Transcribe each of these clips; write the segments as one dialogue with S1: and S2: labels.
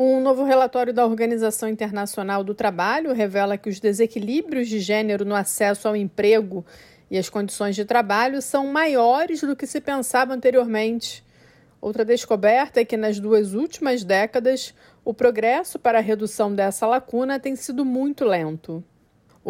S1: Um novo relatório da Organização Internacional do Trabalho revela que os desequilíbrios de gênero no acesso ao emprego e as condições de trabalho são maiores do que se pensava anteriormente. Outra descoberta é que nas duas últimas décadas, o progresso para a redução dessa lacuna tem sido muito lento.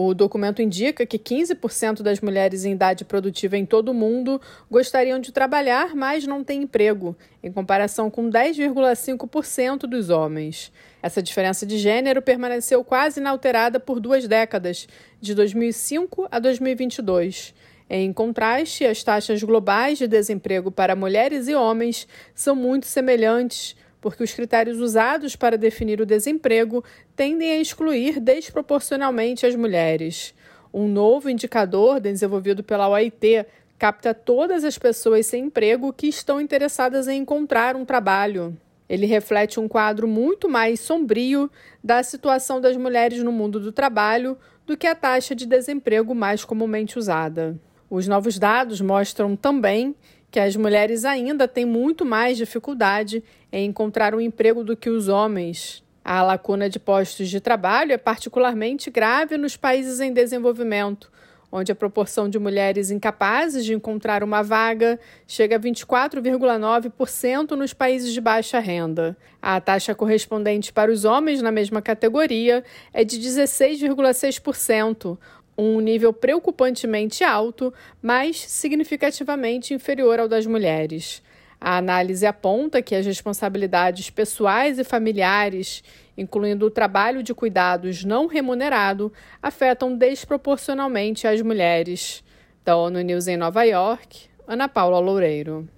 S1: O documento indica que 15% das mulheres em idade produtiva em todo o mundo gostariam de trabalhar, mas não têm emprego, em comparação com 10,5% dos homens. Essa diferença de gênero permaneceu quase inalterada por duas décadas, de 2005 a 2022. Em contraste, as taxas globais de desemprego para mulheres e homens são muito semelhantes porque os critérios usados para definir o desemprego tendem a excluir desproporcionalmente as mulheres. Um novo indicador desenvolvido pela OIT capta todas as pessoas sem emprego que estão interessadas em encontrar um trabalho. Ele reflete um quadro muito mais sombrio da situação das mulheres no mundo do trabalho do que a taxa de desemprego mais comumente usada. Os novos dados mostram também que as mulheres ainda têm muito mais dificuldade em encontrar um emprego do que os homens. A lacuna de postos de trabalho é particularmente grave nos países em desenvolvimento, onde a proporção de mulheres incapazes de encontrar uma vaga chega a 24,9% nos países de baixa renda. A taxa correspondente para os homens na mesma categoria é de 16,6%, um nível preocupantemente alto, mas significativamente inferior ao das mulheres. A análise aponta que as responsabilidades pessoais e familiares, incluindo o trabalho de cuidados não remunerado, afetam desproporcionalmente as mulheres. Da ONU News em Nova York, Ana Paula Loureiro.